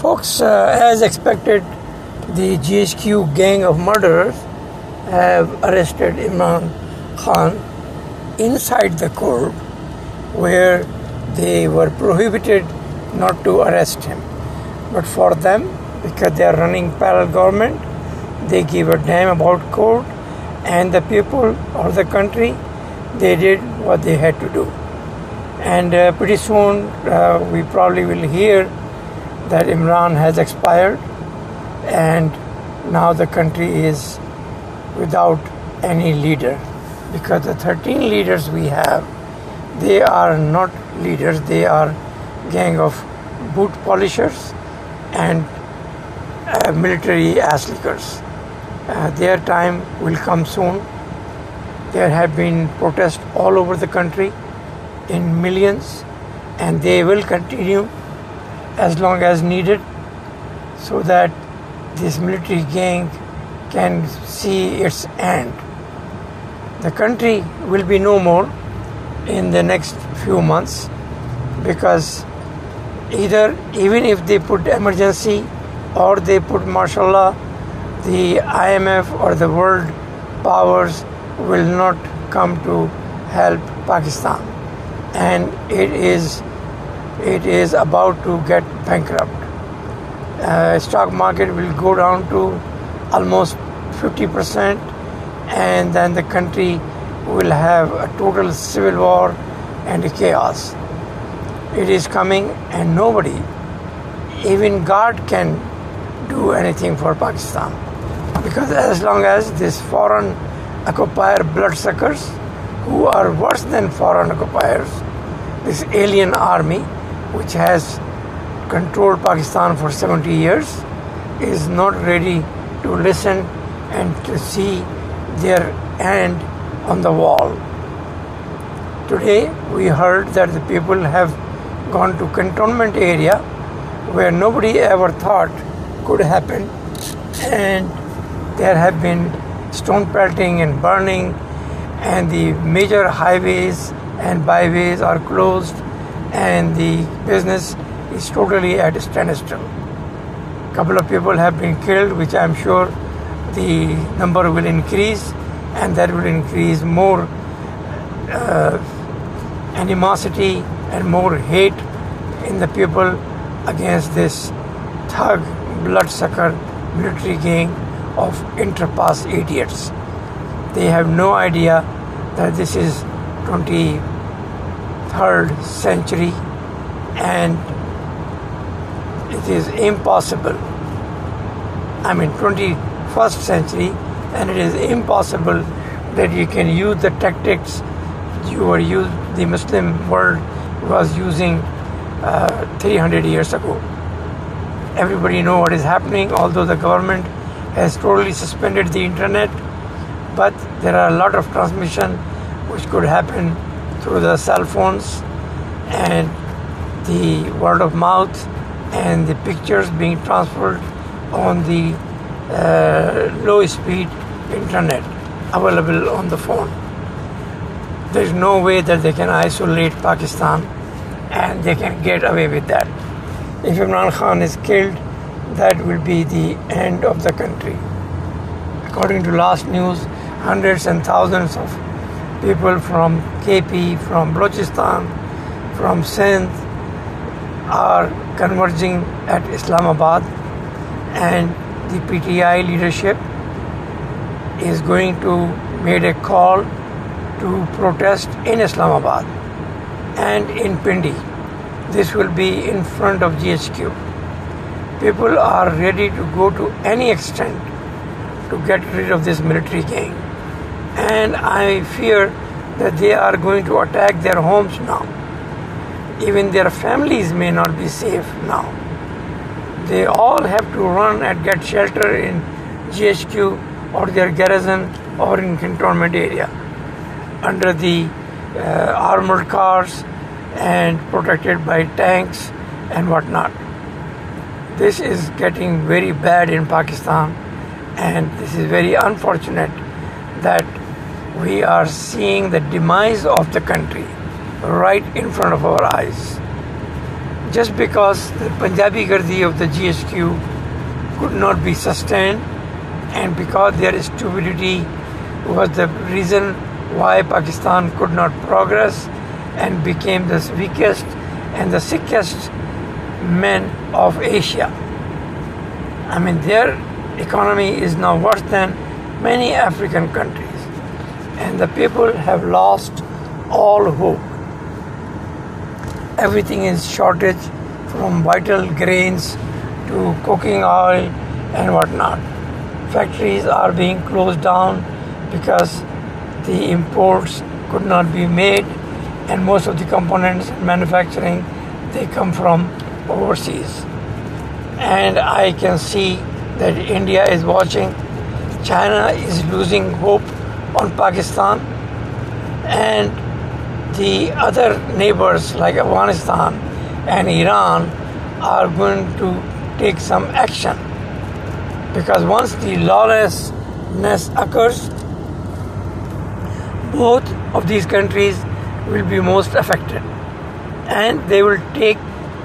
Folks, uh, as expected, the GHQ gang of murderers have arrested Imran Khan inside the court where they were prohibited not to arrest him. But for them, because they are running parallel government, they give a damn about court and the people of the country. They did what they had to do. And uh, pretty soon, uh, we probably will hear that Imran has expired and now the country is without any leader. Because the 13 leaders we have they are not leaders they are gang of boot polishers and uh, military ass lickers. Uh, their time will come soon. There have been protests all over the country in millions and they will continue as long as needed so that this military gang can see its end. The country will be no more in the next few months because either even if they put emergency or they put martial law, the IMF or the world powers will not come to help Pakistan and it is it is about to get bankrupt. Uh, stock market will go down to almost 50% and then the country will have a total civil war and chaos. It is coming and nobody, even God can do anything for Pakistan. Because as long as this foreign occupier bloodsuckers, who are worse than foreign occupiers, this alien army, which has controlled Pakistan for 70 years, is not ready to listen and to see their end on the wall. Today we heard that the people have gone to cantonment area where nobody ever thought could happen and there have been stone pelting and burning and the major highways and byways are closed and the business is totally at a standstill. A couple of people have been killed, which I'm sure the number will increase, and that will increase more uh, animosity and more hate in the people against this thug, bloodsucker military gang of interpass idiots. They have no idea that this is 23rd century and it is impossible. I mean, 21st century, and it is impossible that you can use the tactics you were used, the Muslim world was using uh, 300 years ago. Everybody know what is happening, although the government has totally suspended the internet, but there are a lot of transmission which could happen through the cell phones and the word of mouth and the pictures being transferred on the uh, low speed internet available on the phone. There is no way that they can isolate Pakistan and they can get away with that. If Imran Khan is killed, that will be the end of the country. According to last news, hundreds and thousands of people from KP, from Balochistan, from Sindh are converging at Islamabad and the PTI leadership is going to made a call to protest in Islamabad and in Pindi. This will be in front of GHQ. People are ready to go to any extent to get rid of this military gang. And I fear that they are going to attack their homes now even their families may not be safe now. They all have to run and get shelter in GHQ or their garrison or in cantonment area under the uh, armored cars and protected by tanks and whatnot. This is getting very bad in Pakistan, and this is very unfortunate that we are seeing the demise of the country right in front of our eyes. just because the Punjabi Gardi of the GHQ could not be sustained and because their stupidity was the reason why Pakistan could not progress and became the weakest and the sickest men of Asia. I mean, their economy is now worse than many African countries, and the people have lost all hope. Everything is shortage from vital grains to cooking oil and whatnot. Factories are being closed down because the imports could not be made and most of the components manufacturing they come from overseas and i can see that india is watching china is losing hope on pakistan and the other neighbors like afghanistan and iran are going to take some action because once the lawlessness occurs both of these countries will be most affected and they will take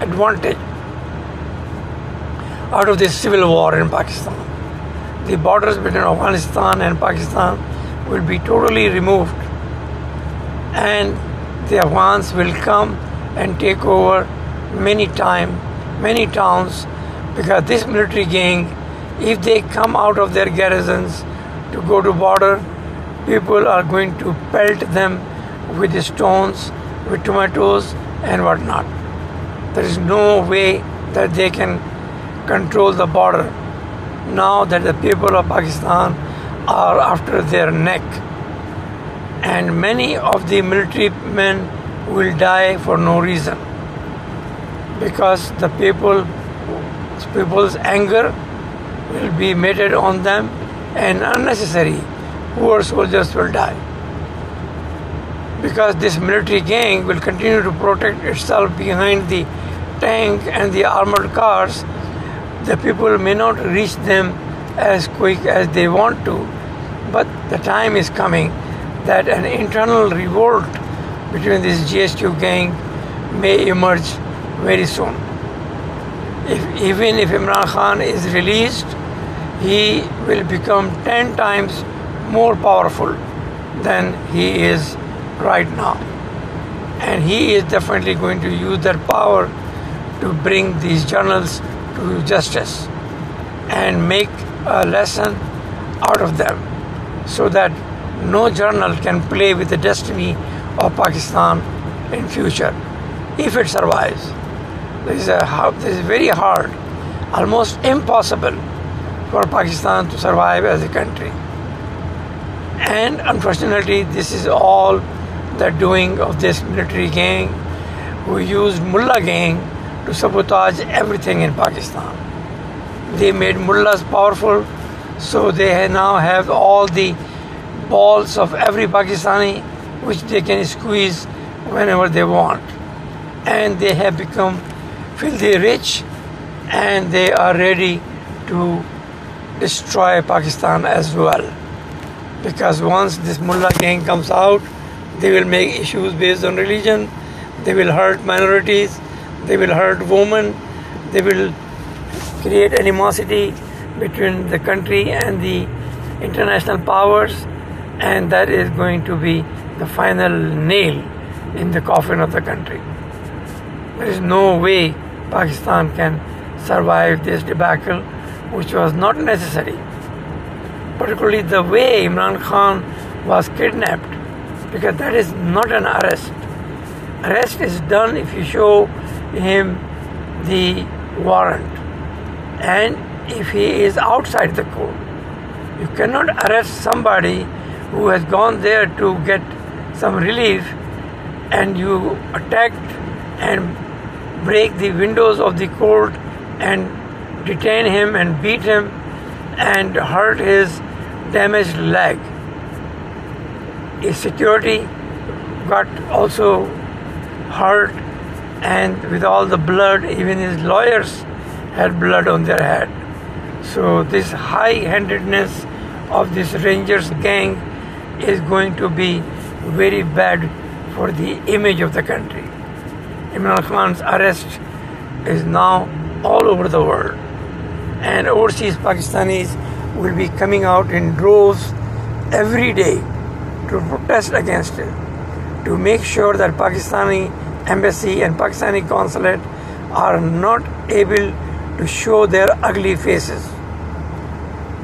advantage out of this civil war in Pakistan. The borders between Afghanistan and Pakistan will be totally removed and the Afghans will come and take over many time, many towns because this military gang, if they come out of their garrisons to go to border, people are going to pelt them with stones, with tomatoes and whatnot. There is no way that they can control the border now that the people of Pakistan are after their neck. And many of the military men will die for no reason. Because the people people's anger will be meted on them and unnecessary. Poor soldiers will die. Because this military gang will continue to protect itself behind the tank and the armored cars, the people may not reach them as quick as they want to, the time is coming that an internal revolt between this GHQ gang may emerge very soon. If, even if Imran Khan is released, he will become 10 times more powerful than he is right now. And he is definitely going to use that power to bring these journals to justice and make a lesson out of them so that no journal can play with the destiny of Pakistan in future if it survives. This is, a, this is very hard, almost impossible for Pakistan to survive as a country. And unfortunately, this is all the doing of this military gang who used mullah gang to sabotage everything in Pakistan. They made mullahs powerful, so they now have all the balls of every Pakistani which they can squeeze whenever they want. And they have become filthy rich and they are ready to destroy Pakistan as well. Because once this mullah gang comes out, they will make issues based on religion, they will hurt minorities, they will hurt women, they will create animosity between the country and the international powers, and that is going to be the final nail in the coffin of the country. There is no way Pakistan can survive this debacle, which was not necessary. Particularly the way Imran Khan was kidnapped because that is not an arrest. Arrest is done if you show him the warrant and if he is outside the court. You cannot arrest somebody who has gone there to get some relief and you attack and break the windows of the court and detain him and beat him and hurt his damaged leg his security got also hurt and with all the blood even his lawyers had blood on their head so this high-handedness of this rangers gang is going to be very bad for the image of the country imran khan's arrest is now all over the world. And overseas Pakistanis will be coming out in droves every day to protest against it, to make sure that Pakistani embassy and Pakistani consulate are not able to show their ugly faces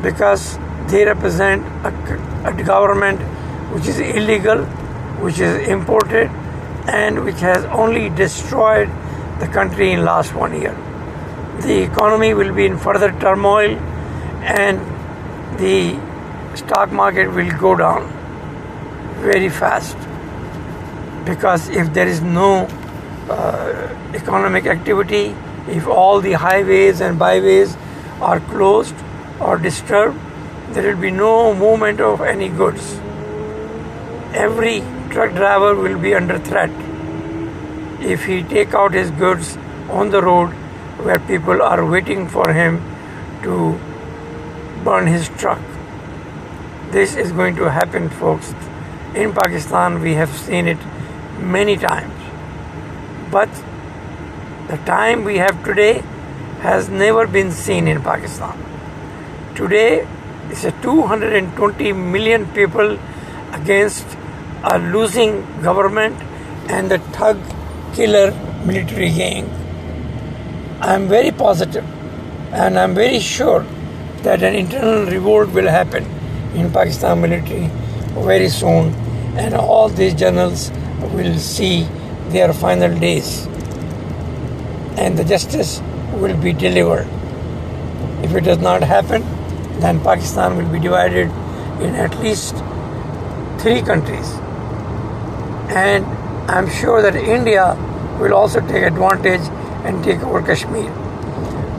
because they represent a, a government which is illegal, which is imported, and which has only destroyed the country in last one year. The economy will be in further turmoil, and the stock market will go down very fast because if there is no uh, economic activity, if all the highways and byways are closed or disturbed, there will be no movement of any goods. Every truck driver will be under threat if he take out his goods on the road where people are waiting for him to burn his truck. This is going to happen, folks. In Pakistan, we have seen it many times. But the time we have today has never been seen in Pakistan. Today, it's a 220 million people against a losing government and the thug killer military gang. I am very positive and I am very sure that an internal revolt will happen in Pakistan military very soon and all these generals will see their final days and the justice will be delivered. If it does not happen, then Pakistan will be divided in at least three countries. And I'm sure that India will also take advantage and take over Kashmir.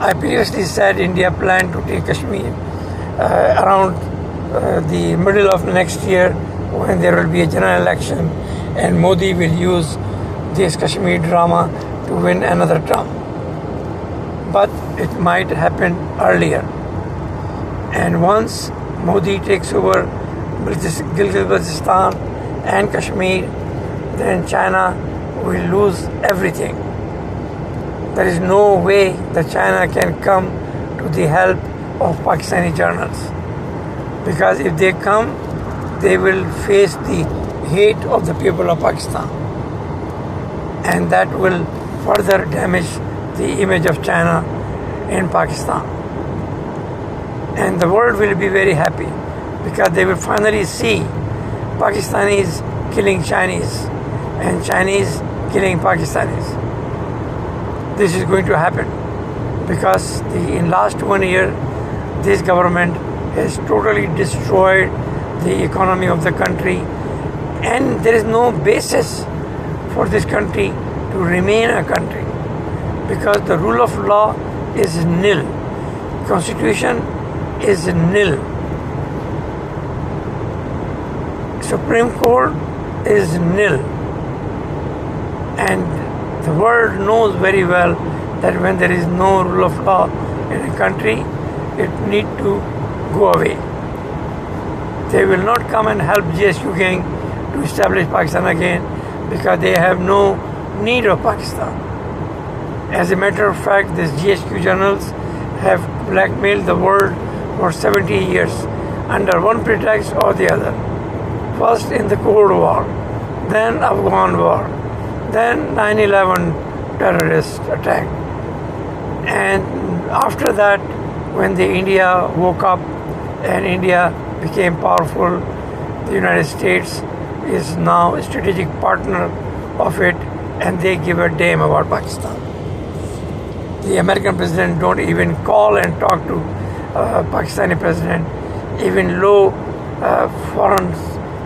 I previously said India planned to take Kashmir uh, around uh, the middle of next year when there will be a general election and Modi will use this Kashmir drama to win another term. But it might happen earlier. And once Modi takes over Gilgit-Baltistan and Kashmir, then China will lose everything. There is no way that China can come to the help of Pakistani journals. Because if they come, they will face the hate of the people of Pakistan. And that will further damage the image of China in Pakistan. And the world will be very happy because they will finally see Pakistanis killing Chinese and Chinese killing Pakistanis. This is going to happen because the, in last one year this government has totally destroyed the economy of the country and there is no basis for this country to remain a country because the rule of law is nil constitution is nil. Supreme court is nil. And the world knows very well that when there is no rule of law in a country it need to go away. They will not come and help GHQ gang to establish Pakistan again because they have no need of Pakistan. As a matter of fact, these GHQ journals have blackmailed the world for 70 years under one pretext or the other. First in the Cold War, then Afghan War, then 9 11 terrorist attack. And after that, when the India woke up and India became powerful, the United States is now a strategic partner of it and they give a damn about Pakistan. The American president don't even call and talk to Pakistani president. Even low uh, foreign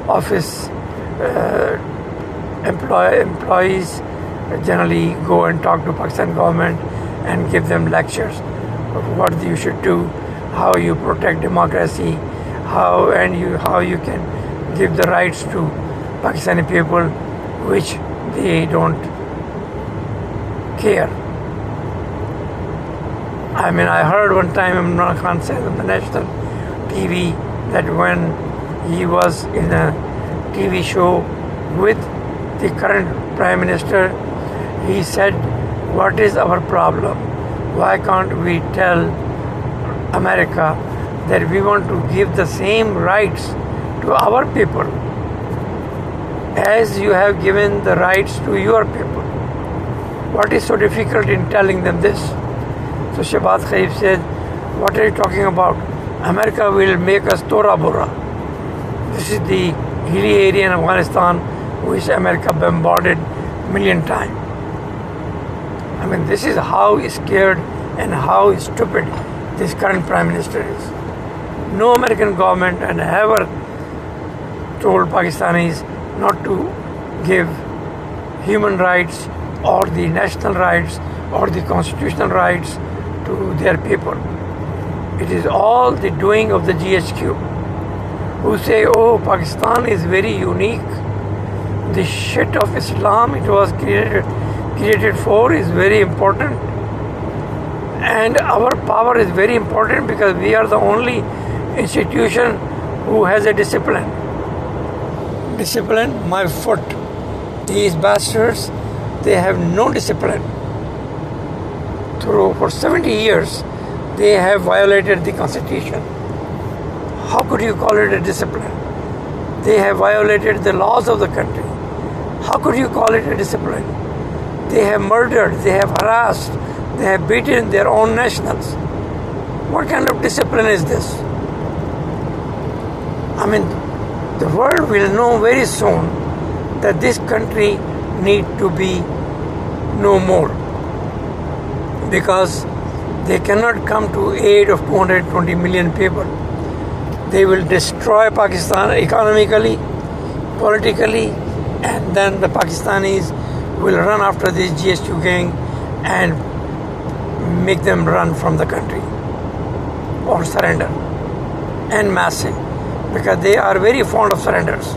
office uh, employ- employees generally go and talk to Pakistan government and give them lectures of what you should do, how you protect democracy, how and you how you can give the rights to Pakistani people, which they don't care. I mean, I heard one time Imran Khan said on the national TV that when he was in a TV show with the current Prime Minister, he said what is our problem? Why can't we tell America that we want to give the same rights to our people as you have given the rights to your people? What is so difficult in telling them this? So Shehbaz Sharif said, What are you talking about? America will make us Tora Bora. This is the hilly area in Afghanistan which America bombarded million times. I mean, this is how scared and how stupid this current prime minister is. No American government and ever told Pakistanis not to give human rights or the national rights or the constitutional rights to their people. It is all the doing of the GHQ who say, oh, Pakistan is very unique. The shit of Islam it was created, created for is very important. And our power is very important because we are the only institution who has a discipline. Discipline, my foot. These bastards, they have no discipline. Through for 70 years, they have violated the constitution. How could you call it a discipline? They have violated the laws of the country. How could you call it a discipline? They have murdered, they have harassed, they have beaten their own nationals. What kind of discipline is this? I mean, the world will know very soon that this country need to be no more because they cannot come to aid of 220 million people. They will destroy Pakistan economically, politically, and then the Pakistanis will run after this GHQ gang and make them run from the country or surrender and massing because they are very fond of surrenders.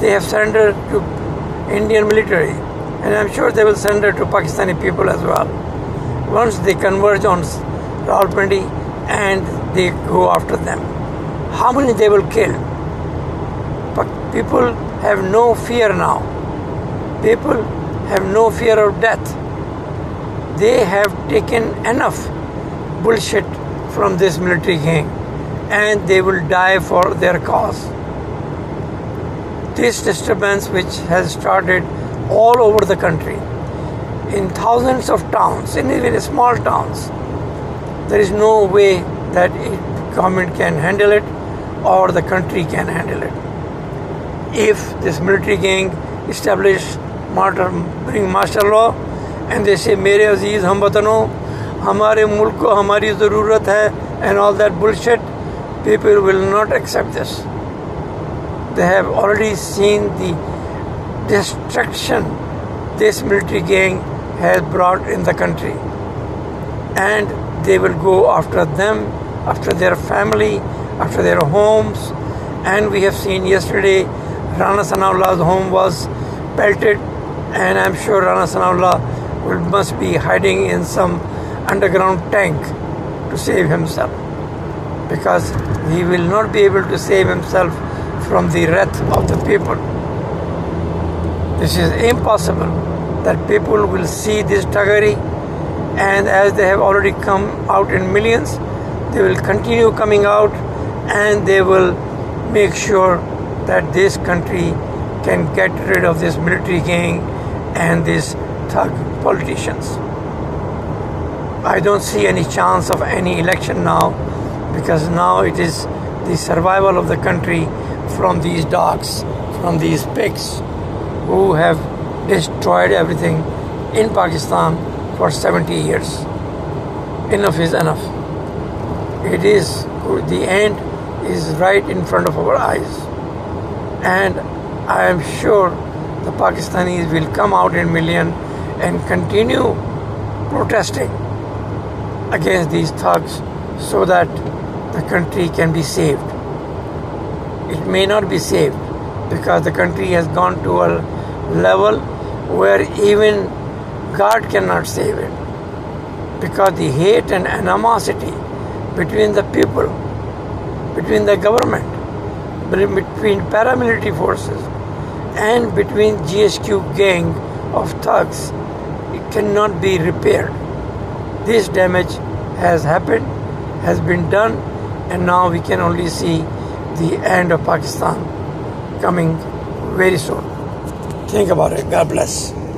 They have surrendered to Indian military and I'm sure they will surrender to Pakistani people as well. Once they converge on Rawalpindi and they go after them. How many they will kill? But people have no fear now. People have no fear of death. They have taken enough bullshit from this military gang and they will die for their cause. This disturbance, which has started all over the country, in thousands of towns, in even small towns, there is no way that government can handle it or the country can handle it. If this military gang establish martyr, bring martial law and they say मेरे अजीज हम वतनों हमारे मुल्क को हमारी ज़रूरत है and all that bullshit people will not accept this they have already seen the destruction this military gang has brought in the country. And they will go after them after their family after their homes. And we have seen yesterday Rana Sanaullah's home was pelted. And I'm sure Rana Sanaullah will, must be hiding in some underground tank to save himself. Because he will not be able to save himself from the wrath of the people. This is impossible that people will see this Tagari and as they have already come out in millions, they will continue coming out and they will make sure that this country can get rid of this military gang and these thug politicians. I don't see any chance of any election now because now it is the survival of the country from these dogs, from these pigs who have destroyed everything in Pakistan for 70 years. Enough is enough. It is the end is right in front of our eyes. And I am sure the Pakistanis will come out in million and continue protesting against these thugs so that the country can be saved. It may not be saved because the country has gone to a level where even God cannot save it because the hate and animosity between the people between the government, between paramilitary forces, and between GHQ gang of thugs it cannot be repaired. This damage has happened, has been done, and now we can only see the end of Pakistan coming very soon. Think about it. God bless.